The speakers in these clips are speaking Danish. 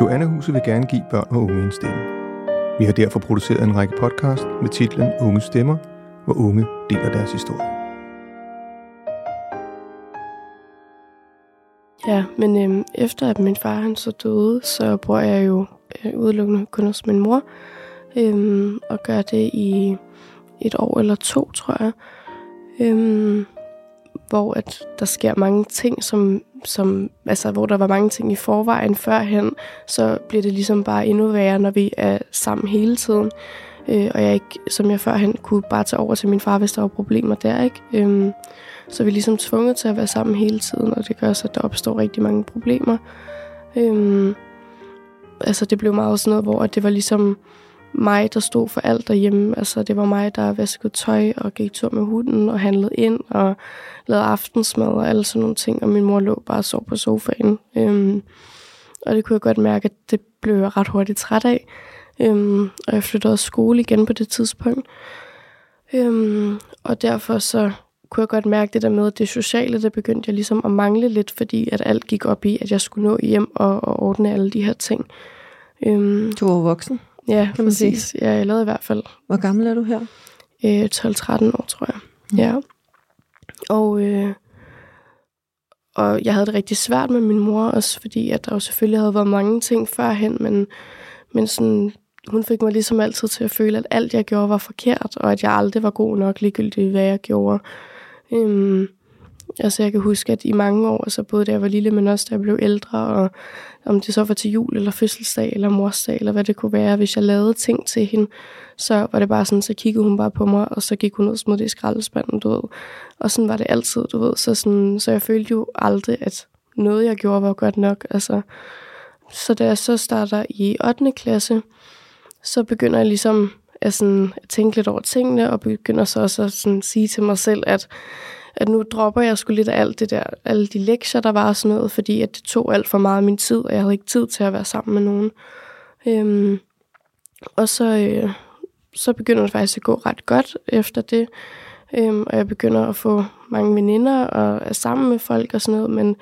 Joanna-huset vil gerne give børn og unge en stemme. Vi har derfor produceret en række podcast med titlen Unge Stemmer, hvor unge deler deres historie. Ja, men øhm, efter at min far han så døde, så bor jeg jo øh, udelukkende kun hos min mor. Øhm, og gør det i et år eller to, tror jeg. Øhm, hvor at der sker mange ting, som, som, altså, hvor der var mange ting i forvejen førhen, så bliver det ligesom bare endnu værre, når vi er sammen hele tiden. Øh, og jeg ikke, som jeg førhen, kunne bare tage over til min far, hvis der var problemer der, ikke? Øhm, så vi er ligesom tvunget til at være sammen hele tiden, og det gør så, at der opstår rigtig mange problemer. Øhm, altså, det blev meget sådan noget, hvor det var ligesom mig, der stod for alt derhjemme. Altså, det var mig, der vaskede tøj og gik tur med hunden og handlede ind og lavede aftensmad og alle sådan nogle ting. Og min mor lå bare og sov på sofaen. Øhm, og det kunne jeg godt mærke, at det blev jeg ret hurtigt træt af. Øhm, og jeg flyttede også skole igen på det tidspunkt. Øhm, og derfor så kunne jeg godt mærke det der med, at det sociale, det begyndte jeg ligesom at mangle lidt, fordi at alt gik op i, at jeg skulle nå hjem og, og ordne alle de her ting. Øhm, du var voksen? Ja, kan man præcis. Sige. Ja, jeg lavede i hvert fald. Hvor gammel er du her? Øh, 12-13 år, tror jeg. Mm. Ja. Og, øh, og jeg havde det rigtig svært med min mor også, fordi at der jo selvfølgelig havde været mange ting førhen, men, men sådan, hun fik mig ligesom altid til at føle, at alt jeg gjorde var forkert, og at jeg aldrig var god nok ligegyldigt, hvad jeg gjorde. Øhm, altså jeg kan huske, at i mange år, så både da jeg var lille, men også da jeg blev ældre, og om det så var til jul, eller fødselsdag, eller morsdag, eller hvad det kunne være, hvis jeg lavede ting til hende, så var det bare sådan, så kiggede hun bare på mig, og så gik hun ud og smed det i skraldespanden, du ved. Og sådan var det altid, du ved. Så, sådan, så jeg følte jo aldrig, at noget, jeg gjorde, var godt nok. Altså, så da jeg så starter i 8. klasse, så begynder jeg ligesom at, sådan, at tænke lidt over tingene, og begynder så også at sådan, sige til mig selv, at at nu dropper jeg skulle lidt af alt det der, alle de lektier, der var og sådan noget, fordi at det tog alt for meget af min tid, og jeg havde ikke tid til at være sammen med nogen. Øhm, og så, øh, så begynder det faktisk at gå ret godt efter det, øhm, og jeg begynder at få mange veninder og er sammen med folk og sådan noget, men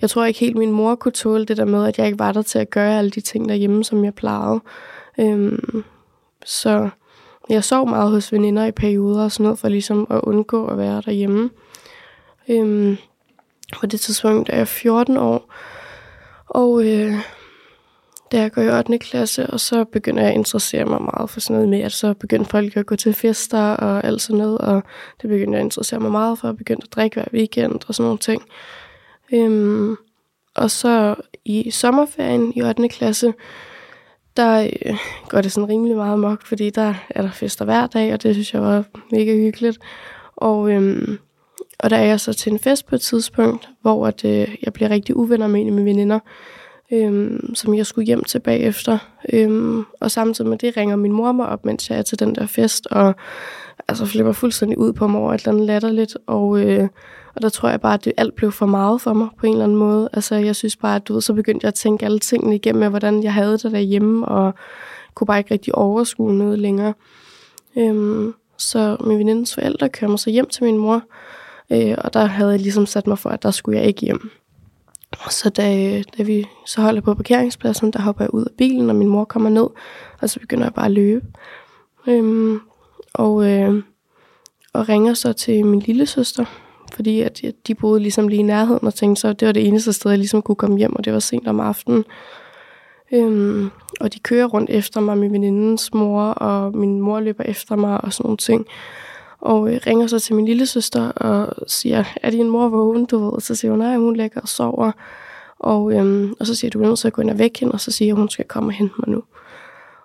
jeg tror ikke helt, min mor kunne tåle det der med, at jeg ikke var der til at gøre alle de ting derhjemme, som jeg plejede. Øhm, så jeg sov meget hos veninder i perioder og sådan noget, for ligesom at undgå at være derhjemme. Øhm, på det tidspunkt er jeg 14 år, og øh, da jeg går i 8. klasse, og så begynder jeg at interessere mig meget for sådan noget med, at så begyndte folk at gå til fester og alt sådan noget, og det begyndte jeg at interessere mig meget for, og begyndte at drikke hver weekend og sådan nogle ting. Øhm, og så i sommerferien i 8. klasse, der øh, går det sådan rimelig meget mok, fordi der er der fester hver dag, og det synes jeg var mega hyggeligt. Og øhm, og der er jeg så til en fest på et tidspunkt, hvor at, øh, jeg bliver rigtig uvenner med en af mine veninder, øh, som jeg skulle hjem til bagefter. Øh, og samtidig med det ringer min mor mig op, mens jeg er til den der fest, og altså flipper fuldstændig ud på mig over et eller andet latterligt. Og, øh, og der tror jeg bare, at det alt blev for meget for mig på en eller anden måde. Altså jeg synes bare, at du ved, så begyndte jeg at tænke alle tingene igennem med, hvordan jeg havde det derhjemme, og kunne bare ikke rigtig overskue noget længere. Øhm, så min venindes forældre kører mig så hjem til min mor, Øh, og der havde jeg ligesom sat mig for, at der skulle jeg ikke hjem. Så da, da vi så holder på parkeringspladsen, der hopper jeg ud af bilen, og min mor kommer ned, og så begynder jeg bare at løbe. Øhm, og, øh, og ringer så til min lille søster, fordi at de boede ligesom lige i nærheden, og tænkte så, at det var det eneste sted, jeg ligesom kunne komme hjem, og det var sent om aftenen. Øhm, og de kører rundt efter mig, min venindens mor, og min mor løber efter mig, og sådan nogle ting. Og øh, ringer så til min lille søster og siger, er din mor vågen, du ved? Og så siger hun, nej, hun ligger og sover. Og, øhm, og så siger du, er nødt til at gå ind og vække hende, og så siger hun, skal komme og hente mig nu.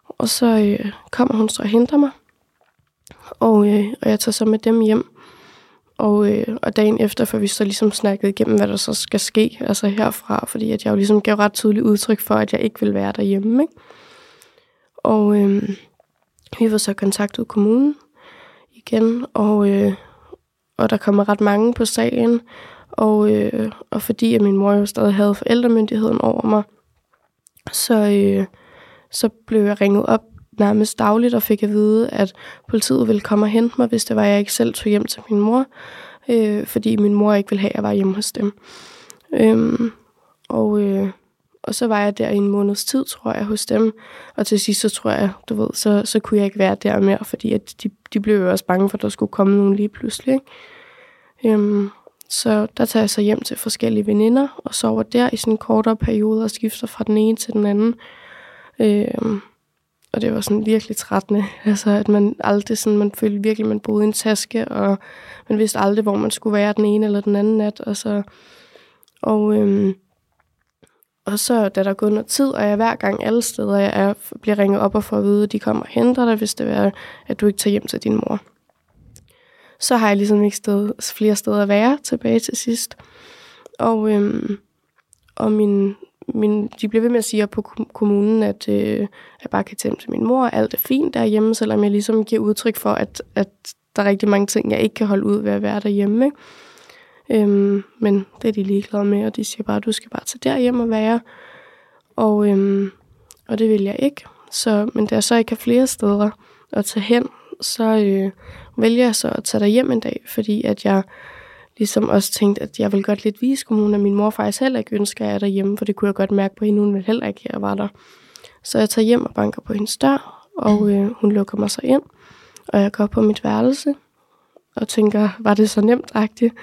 Og så øh, kommer hun så og henter mig. Og, øh, og jeg tager så med dem hjem. Og, øh, og dagen efter får vi så ligesom snakket igennem, hvad der så skal ske, altså herfra, fordi at jeg jo ligesom gav ret tydeligt udtryk for, at jeg ikke vil være derhjemme. Ikke? Og øh, vi var så kontaktet kommunen, igen, og, øh, og der kommer ret mange på sagen. Og, øh, og fordi at min mor jo stadig havde forældremyndigheden over mig, så, øh, så blev jeg ringet op nærmest dagligt og fik at vide, at politiet ville komme og hente mig, hvis det var, at jeg ikke selv tog hjem til min mor, øh, fordi min mor ikke ville have, at jeg var hjemme hos dem. Øhm, og, øh, og så var jeg der i en måneds tid, tror jeg, hos dem. Og til sidst, så tror jeg, du ved, så, så kunne jeg ikke være der mere, fordi at de, de blev jo også bange for, at der skulle komme nogen lige pludselig. Ikke? Øhm, så der tager jeg så hjem til forskellige veninder, og sover der i sådan en kortere periode, og skifter fra den ene til den anden. Øhm, og det var sådan virkelig trættende. Altså, at man aldrig sådan, man følte virkelig, at man boede i en taske, og man vidste aldrig, hvor man skulle være den ene eller den anden nat. Og så, og, øhm, og så, da der er gået noget tid, og jeg hver gang alle steder, jeg er, bliver ringet op og får at vide, at de kommer og henter dig, hvis det er, at du ikke tager hjem til din mor. Så har jeg ligesom ikke sted, flere steder at være tilbage til sidst. Og, øhm, og min, min, de bliver ved med at sige op på kommunen, at øh, jeg bare kan tage til min mor, og alt er fint derhjemme, selvom jeg ligesom giver udtryk for, at, at der er rigtig mange ting, jeg ikke kan holde ud ved at være derhjemme. Ikke? Øhm, men det er de ligeglade med, og de siger bare, at du skal bare tage derhjem og være. Og, øhm, og det vil jeg ikke. Så, men da jeg så ikke har flere steder at tage hen, så øh, vælger jeg så at tage dig hjem en dag, fordi at jeg ligesom også tænkte, at jeg vil godt lidt vise kommunen, at min mor faktisk heller ikke ønsker, at jeg er derhjemme, for det kunne jeg godt mærke på hende, hun ville heller ikke, at jeg var der. Så jeg tager hjem og banker på hendes dør, og øh, hun lukker mig så ind, og jeg går på mit værelse, og tænker, var det så nemt-agtigt?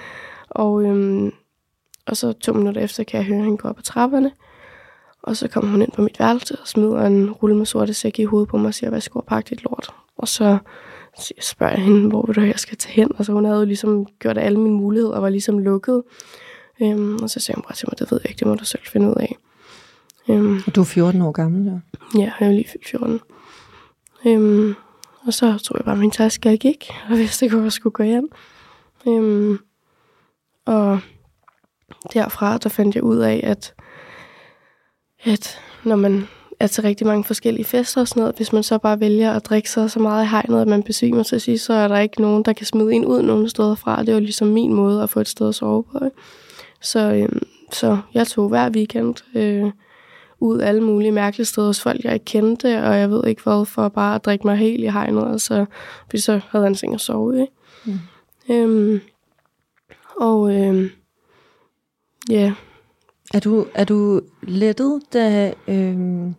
Og, øhm, og så to minutter efter kan jeg høre, hende gå op ad trapperne. Og så kommer hun ind på mit værelse og smider en rulle med sorte sæk i hovedet på mig og siger, værsgo og pakke dit lort. Og så spørger jeg hende, hvor vil du jeg skal tage hen? Og så hun havde jo ligesom gjort alle mine muligheder og var ligesom lukket. Øhm, og så sagde hun bare til mig, det ved jeg ikke, det må du selv finde ud af. Øhm, og du er 14 år gammel, ja? Ja, jeg er lige fyldt 14. Øhm, og så tog jeg bare min taske, og gik, og vidste ikke, hvor jeg skulle gå hjem. Øhm, og derfra, der fandt jeg ud af, at, at når man er til rigtig mange forskellige fester og sådan noget, hvis man så bare vælger at drikke sig så meget i hegnet, at man besvimer til sidst, så er der ikke nogen, der kan smide en ud nogen steder fra. Det var ligesom min måde at få et sted at sove på. Ikke? Så, øhm, så jeg tog hver weekend øh, ud alle mulige mærkelige steder hos folk, jeg ikke kendte, og jeg ved ikke hvad, for bare at drikke mig helt i hegnet, og så, fordi så havde han en seng at sove i. Mm. Øhm, og øh, ja. Er du, er du lettet, da, øh,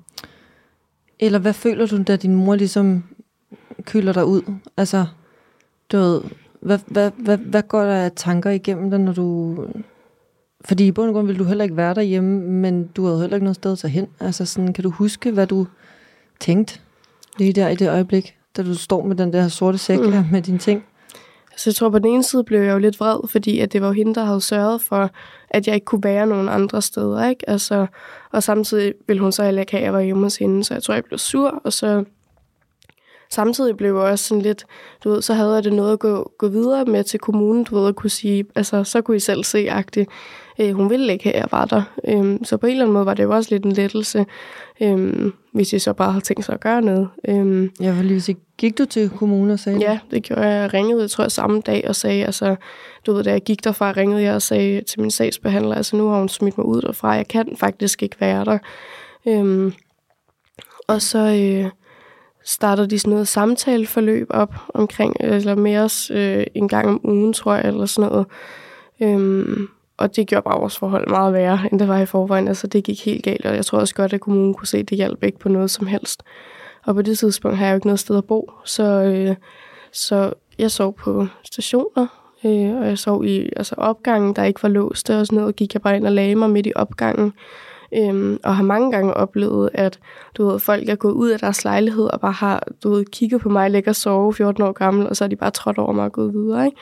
eller hvad føler du, da din mor ligesom kylder dig ud? Altså, du ved, hvad, hvad, hvad, hvad går der af tanker igennem dig, når du... Fordi i bund og grund ville du heller ikke være derhjemme, men du havde heller ikke noget sted at tage hen. Altså sådan, kan du huske, hvad du tænkte lige der i det øjeblik, da du står med den der sorte sæk mm. med dine ting? Så jeg tror, på den ene side blev jeg jo lidt vred, fordi at det var jo hende, der havde sørget for, at jeg ikke kunne være nogen andre steder. Ikke? Altså, og samtidig ville hun så heller ikke have, at jeg var hjemme hos hende, så jeg tror, jeg blev sur, og så samtidig blev jeg også sådan lidt, du ved, så havde jeg det noget at gå, gå videre med til kommunen, du ved, at kunne sige, altså, så kunne I selv se, agtigt. Øh, hun ville ikke have, at jeg var der. Øh, så på en eller anden måde var det jo også lidt en lettelse, øh, hvis jeg så bare havde tænkt sig at gøre noget. Øh, jeg vil lige sige, gik du til kommunen og sagde Ja, det gjorde jeg. Jeg ringede, jeg tror jeg, samme dag og sagde, altså, du ved, da jeg gik derfra, ringede jeg og sagde til min sagsbehandler, altså nu har hun smidt mig ud derfra, jeg kan faktisk ikke være der. Øh, og så... Øh, starter de sådan noget samtaleforløb op omkring, eller med os øh, en gang om ugen, tror jeg, eller sådan noget. Øhm, og det gjorde bare vores forhold meget værre, end det var i forvejen. Altså, det gik helt galt, og jeg tror også godt, at kommunen kunne se, at det hjalp ikke på noget som helst. Og på det tidspunkt har jeg jo ikke noget sted at bo, så, øh, så jeg sov på stationer, øh, og jeg sov i altså, opgangen, der ikke var låst, og sådan noget, gik jeg bare ind og lagde mig midt i opgangen. Øhm, og har mange gange oplevet, at du ved, folk er gået ud af deres lejlighed og bare har du ved, kigget på mig, ligger og sove 14 år gammel, og så er de bare trådt over mig og gået videre. Ikke?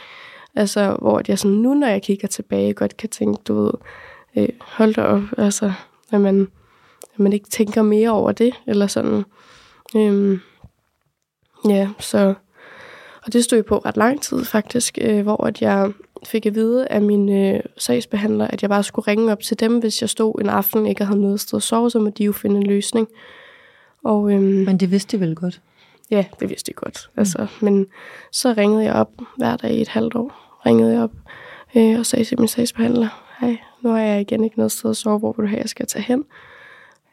Altså, hvor jeg sådan nu, når jeg kigger tilbage, godt kan tænke, du ved, øh, hold da op, altså, at man, at man ikke tænker mere over det, eller sådan. Øhm, ja, så, og det stod jeg på ret lang tid faktisk, øh, hvor at jeg fik at vide af min øh, sagsbehandler, at jeg bare skulle ringe op til dem, hvis jeg stod en aften ikke havde noget sted at sove, så måtte de jo finde en løsning. Og, øhm, Men det vidste de vel godt? Ja, det vidste de godt. Mm. Altså, men så ringede jeg op hver dag i et halvt år. Ringede jeg op øh, og sagde til min sagsbehandler, hej, nu har jeg igen ikke noget sted at sove, hvor vil du have, jeg skal tage hen?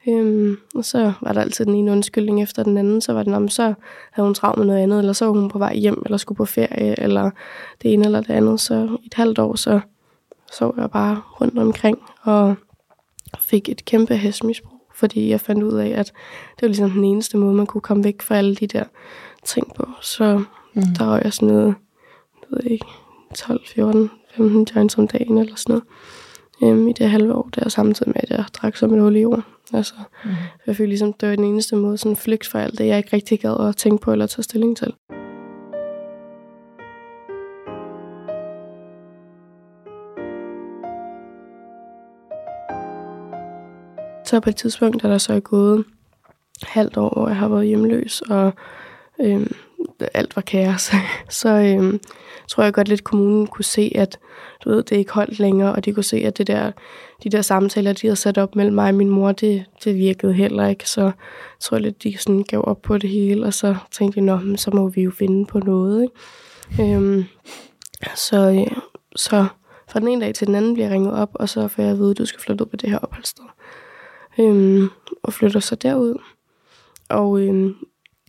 Øhm, og så var der altid den ene undskyldning efter den anden. Så var det, om så havde hun travlt med noget andet, eller så var hun på vej hjem, eller skulle på ferie, eller det ene eller det andet. Så i et halvt år, så så jeg bare rundt omkring, og fik et kæmpe hashmisbrug, fordi jeg fandt ud af, at det var ligesom den eneste måde, man kunne komme væk fra alle de der ting på. Så mm. der var jeg sådan noget, jeg ved ikke, 12, 14, 15 joints om dagen eller sådan noget. Øhm, I det halve år der, samtidig med, at jeg drak som en hul i jorden. Altså, mm. Jeg følte ligesom, det var den eneste måde, sådan flygt fra alt det, jeg ikke rigtig gad at tænke på eller tage stilling til. Så på et tidspunkt, er der så gået halvt år, hvor jeg har været hjemløs, og øh, alt var kaos, så øh, tror jeg godt lidt, kommunen kunne se, at du ved, det ikke holdt længere, og de kunne se, at det der, de der samtaler, de havde sat op mellem mig og min mor, det, det virkede heller ikke. Så tror jeg lidt, de sådan gav op på det hele, og så tænkte jeg, Nå, så må vi jo finde på noget. Ikke? Øhm, så, øh, så fra den ene dag til den anden bliver jeg ringet op, og så får jeg at vide, at du skal flytte ud på det her opholdssted. Øhm, og flytter så derud. Og øhm,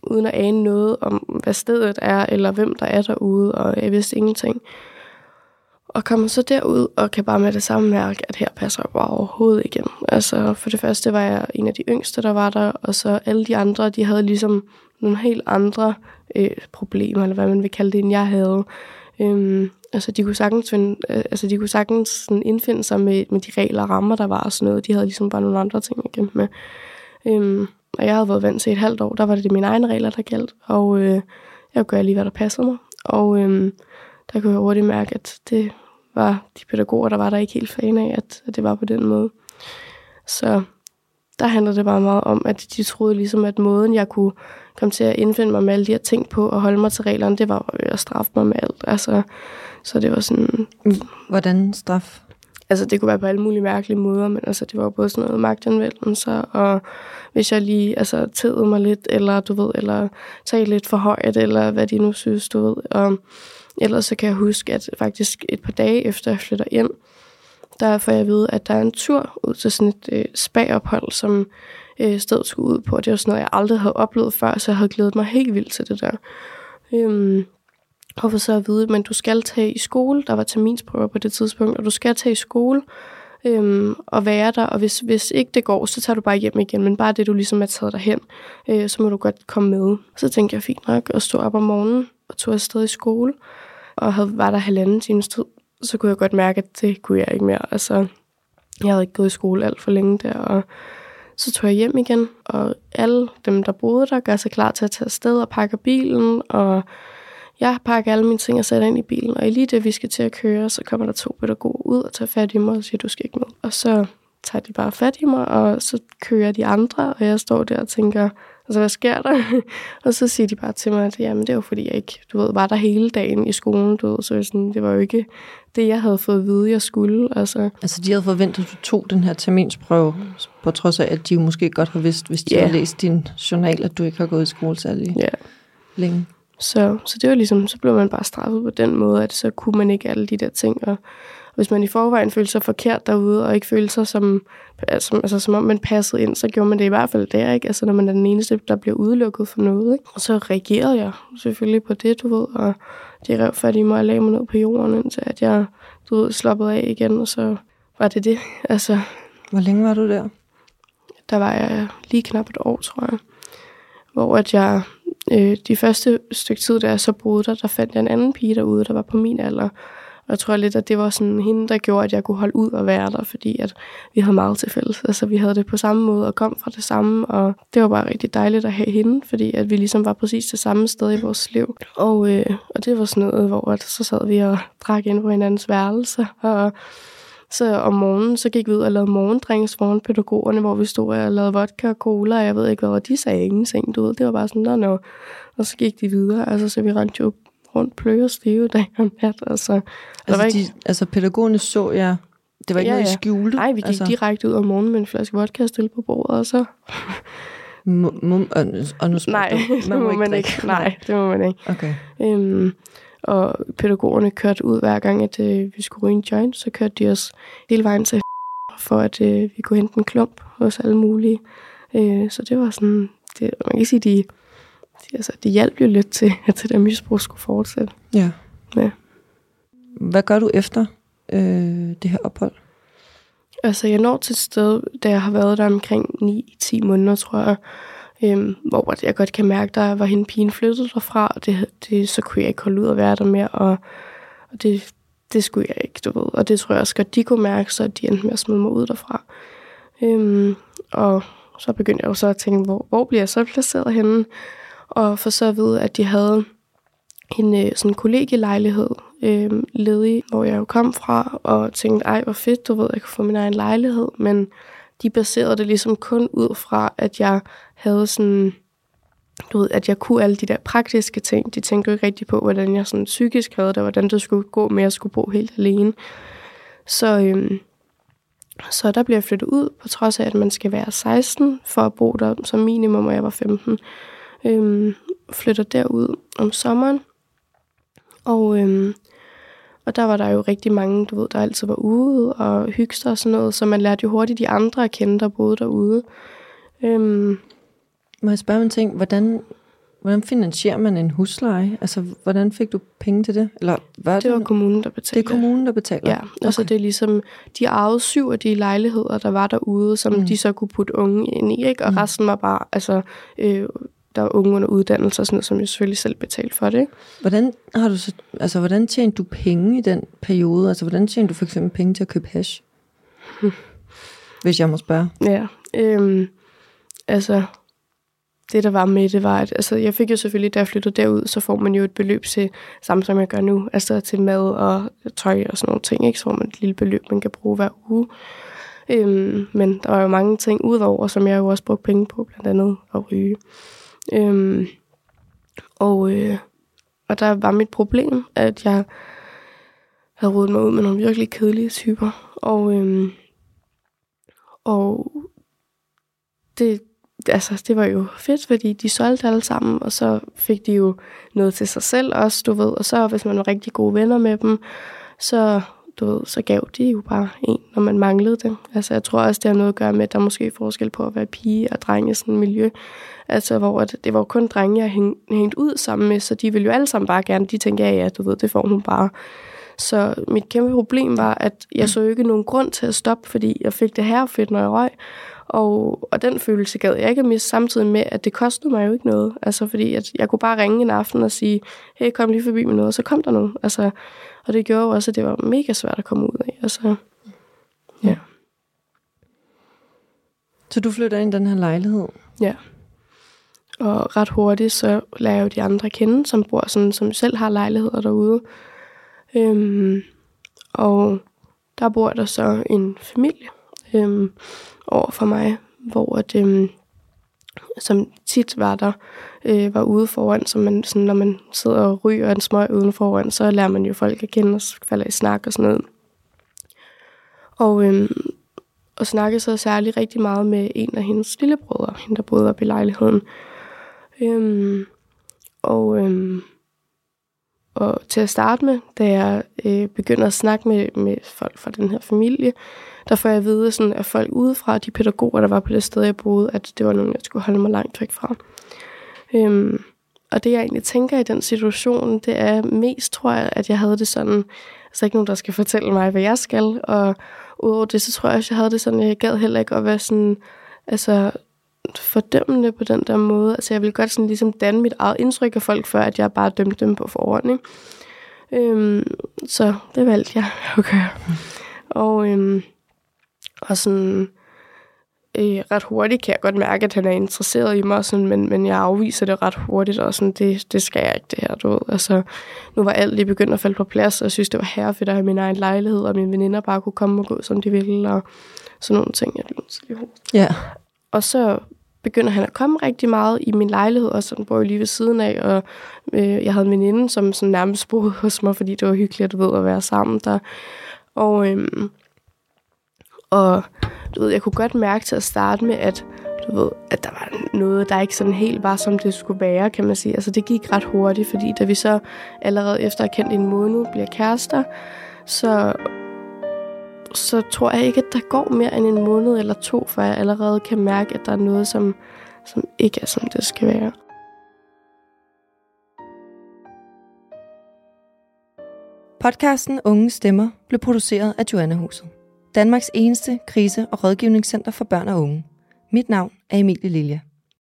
uden at ane noget om, hvad stedet er, eller hvem der er derude, og jeg vidste ingenting. Og kommer så derud, og kan bare med det samme mærke, at her passer jeg bare overhovedet igen. Altså, for det første var jeg en af de yngste, der var der, og så alle de andre, de havde ligesom nogle helt andre øh, problemer, eller hvad man vil kalde det, end jeg havde. Øhm, altså, de kunne sagtens, finde, øh, altså, de kunne sagtens sådan indfinde sig med, med de regler og rammer, der var og sådan noget. De havde ligesom bare nogle andre ting at kæmpe med. Øhm, og jeg havde været vant til et halvt år, der var det mine egne regler, der galt. Og øh, jeg gør lige, hvad der passede mig. Og øh, der kunne jeg hurtigt mærke, at det var de pædagoger, der var der ikke helt fan af, at, at det var på den måde. Så der handlede det bare meget om, at de troede ligesom, at måden, jeg kunne komme til at indfinde mig med alle de her ting på, og holde mig til reglerne, det var at straffe mig med alt. Altså, så det var sådan... Hvordan straf? Altså, det kunne være på alle mulige mærkelige måder, men altså, det var både sådan noget magtanvendelse, og hvis jeg lige altså, tædede mig lidt, eller du ved, eller talte lidt for højt, eller hvad de nu synes, du ved. Og ellers så kan jeg huske, at faktisk et par dage efter jeg flytter ind, der får jeg at vide, at der er en tur ud til sådan et øh, spagophold, som øh, stedet skulle ud på. Det var sådan noget, jeg aldrig havde oplevet før, så jeg havde glædet mig helt vildt til det der. Øhm, og for så at vide, men du skal tage i skole, der var terminsprøver på det tidspunkt, og du skal tage i skole øhm, og være der, og hvis, hvis ikke det går, så tager du bare hjem igen, men bare det, du ligesom er taget derhen, øh, så må du godt komme med. Så tænkte jeg, fint nok, at stå op om morgenen og tog afsted i skole, og havde, var der halvanden times tid, så kunne jeg godt mærke, at det kunne jeg ikke mere. Altså, jeg havde ikke gået i skole alt for længe der, og så tog jeg hjem igen, og alle dem, der boede der, gør sig klar til at tage afsted og pakke bilen, og jeg pakker alle mine ting og sætter ind i bilen, og i lige det, vi skal til at køre, så kommer der to pædagoger ud og tager fat i mig og siger, du skal ikke med. Og så tager de bare fat i mig, og så kører de andre, og jeg står der og tænker, altså hvad sker der? og så siger de bare til mig, at jamen, det er jo fordi, jeg ikke du ved, var der hele dagen i skolen, du ved, så sådan, det var jo ikke det, jeg havde fået at vide, jeg skulle. Altså, altså de havde forventet, at du tog den her terminsprøve, på trods af, at de måske godt har vidst, hvis de yeah. har læst din journal, at du ikke har gået i skole særlig yeah. længe. Så, så det var ligesom, så blev man bare straffet på den måde, at så kunne man ikke alle de der ting. Og hvis man i forvejen følte sig forkert derude, og ikke følte sig som, altså, altså, som om man passede ind, så gjorde man det i hvert fald der, ikke? Altså når man er den eneste, der bliver udelukket for noget, ikke? Og så reagerede jeg selvfølgelig på det, du ved, og de rev fat i mig og lagde mig ned på jorden, indtil at jeg, du ved, slappede af igen, og så var det det. Altså, Hvor længe var du der? Der var jeg lige knap et år, tror jeg. Hvor at jeg øh, de første stykke tid, da jeg så boede der, der fandt jeg en anden pige derude, der var på min alder. Og jeg tror lidt, at det var sådan hende, der gjorde, at jeg kunne holde ud og være der, fordi at vi havde meget til fælles. Altså vi havde det på samme måde og kom fra det samme, og det var bare rigtig dejligt at have hende, fordi at vi ligesom var præcis det samme sted i vores liv. Og, øh, og det var sådan noget, hvor at så sad vi og drak ind på hinandens værelse, og så om morgenen, så gik vi ud og lavede morgendrinks foran pædagogerne, hvor vi stod og lavede vodka og cola, og jeg ved ikke hvad, og de sagde ingenting, du ved. Det var bare sådan, der nå. Og så gik de videre, altså så vi rendte jo rundt pløge og stive dag og nat. Altså, altså, var ikke... de, altså pædagogerne så jeg, det var ikke ja, noget, I skjulte? Nej, vi gik altså... direkte ud om morgenen med en flaske vodka stille på bordet, og så... M- m- og, og nu Nej, du, man det må, må man ikke. Nej, det må man ikke. Okay. Øhm, og pædagogerne kørte ud hver gang, at øh, vi skulle ryge en joint, så kørte de os hele vejen til for at øh, vi kunne hente en klump hos alle mulige. Øh, så det var sådan, det, man kan sige, de, altså, de hjalp jo lidt til, at det der misbrug skulle fortsætte. Ja. ja. Hvad gør du efter øh, det her ophold? Altså, jeg når til et sted, da jeg har været der omkring 9-10 måneder, tror jeg, øhm, hvor jeg godt kan mærke, der var hende pigen flyttet derfra, og det, det, så kunne jeg ikke holde ud at være der mere, og, og det, det skulle jeg ikke, du ved. Og det tror jeg også godt, de kunne mærke, så de endte med at smide mig ud derfra. Øhm, og så begyndte jeg jo så at tænke, hvor, hvor bliver jeg så placeret henne? Og for så at vide, at de havde en øh, sådan kollegielejlighed øh, ledig, hvor jeg jo kom fra, og tænkte, ej, hvor fedt, du ved, jeg kunne få min egen lejlighed, men de baserede det ligesom kun ud fra, at jeg havde sådan, du ved, at jeg kunne alle de der praktiske ting. De tænkte jo ikke rigtig på, hvordan jeg sådan psykisk havde det, og hvordan det skulle gå med, at jeg skulle bo helt alene. Så, øhm, så der bliver jeg flyttet ud, på trods af, at man skal være 16 for at bo der som minimum, og jeg var 15. Øhm, flytter derud om sommeren. Og, øhm, og der var der jo rigtig mange, du ved, der altid var ude og hygste og sådan noget, så man lærte jo hurtigt de andre at kende, der boede derude. Øhm, Må jeg spørge om en ting? Hvordan, hvordan finansierer man en husleje? Altså, hvordan fik du penge til det? Eller hvad det var kommunen, der betalte. det er kommunen, der betaler? Ja, og så Okay. det er ligesom, de ejede syv af de lejligheder, der var derude, som Mm. de så kunne putte unge ind i, ikke? og mm. resten var bare, altså, øh, der var unge under uddannelse og sådan noget, som jeg selvfølgelig selv betalte for det. ikke? Hvordan har du så, altså, hvordan tjente du penge i den periode? Altså, hvordan tjente du for eksempel penge til at købe hash? Hvis jeg må spørge. Ja, øhm, altså, det der var med det var, at altså, jeg fik jo selvfølgelig, da jeg flyttede derud, så får man jo et beløb til, samme som jeg gør nu, altså til mad og tøj og sådan nogle ting, ikke? så får man et lille beløb, man kan bruge hver uge. Øhm, men der var jo mange ting udover, som jeg jo også brugte penge på, blandt andet at ryge. Øhm, og, øh, og der var mit problem, at jeg havde rodet mig ud med nogle virkelig kedelige typer. Og, øhm, og det, altså, det var jo fedt, fordi de solgte alle sammen, og så fik de jo noget til sig selv også, du ved. Og så hvis man var rigtig gode venner med dem, så, du ved, så gav de jo bare en, når man manglede det. Altså, jeg tror også, det har noget at gøre med, at der er måske forskel på at være pige og dreng i sådan et miljø. Altså, hvor at det var jo kun drenge, jeg hæng, hængt ud sammen med, så de ville jo alle sammen bare gerne, de tænkte, ja, ja, du ved, det får hun bare. Så mit kæmpe problem var, at jeg så ikke nogen grund til at stoppe, fordi jeg fik det her fedt, når jeg røg. Og, og den følelse gad jeg ikke miste, samtidig med, at det kostede mig jo ikke noget. Altså, fordi at jeg kunne bare ringe en aften og sige, hey, kom lige forbi med noget, og så kom der nogen. Altså, og det gjorde jo også, at det var mega svært at komme ud af. Altså, ja. Så du flytter ind i den her lejlighed? Ja. Og ret hurtigt, så lærer jeg jo de andre kende, som bor sådan, som selv har lejligheder derude. Øhm, og der bor der så en familie øhm, over for mig, hvor at, øhm, som tit var der, øh, var ude foran, så man, sådan, når man sidder og ryger en smøg uden foran, så lærer man jo folk at kende og falder i snak og sådan noget. Og, øhm, og snakkede så særligt rigtig meget med en af hendes lillebrødre, hende der boede op i lejligheden. Øhm, og, øhm, og til at starte med, da jeg øh, begynder at snakke med, med folk fra den her familie, der får jeg at vide, sådan, at folk udefra, de pædagoger, der var på det sted, jeg boede, at det var nogen, jeg skulle holde mig langt væk fra. Øhm, og det, jeg egentlig tænker i den situation, det er mest, tror jeg, at jeg havde det sådan, altså ikke nogen, der skal fortælle mig, hvad jeg skal, og udover det, så tror jeg også, jeg havde det sådan, at jeg gad heller ikke at være sådan, altså fordømmende på den der måde. Altså jeg ville godt sådan ligesom danne mit eget indtryk af folk, før at jeg bare dømte dem på forhånd, ikke? Øhm, så det valgte jeg at gøre. Og, øhm, og sådan, øh, ret hurtigt kan jeg godt mærke, at han er interesseret i mig, sådan, men, men jeg afviser det ret hurtigt, og sådan, det, det skal jeg ikke, det her, du ved. Altså, nu var alt lige begyndt at falde på plads, og jeg synes, det var herrefedt at have min egen lejlighed, og mine veninder bare kunne komme og gå, som de ville, og sådan nogle ting. Jeg lige Ja. og så begynder han at komme rigtig meget i min lejlighed, og så bor jeg lige ved siden af, og øh, jeg havde en veninde, som sådan nærmest boede hos mig, fordi det var hyggeligt, du ved, at være sammen der. Og, øhm, og du ved, jeg kunne godt mærke til at starte med, at du ved, at der var noget, der ikke sådan helt var, som det skulle være, kan man sige. Altså det gik ret hurtigt, fordi da vi så allerede efter at have kendt en måned bliver kærester, så så tror jeg ikke, at der går mere end en måned eller to, før jeg allerede kan mærke, at der er noget, som, som ikke er, som det skal være. Podcasten Unge Stemmer blev produceret af Joanna Huset. Danmarks eneste krise- og rådgivningscenter for børn og unge. Mit navn er Emilie Lilje.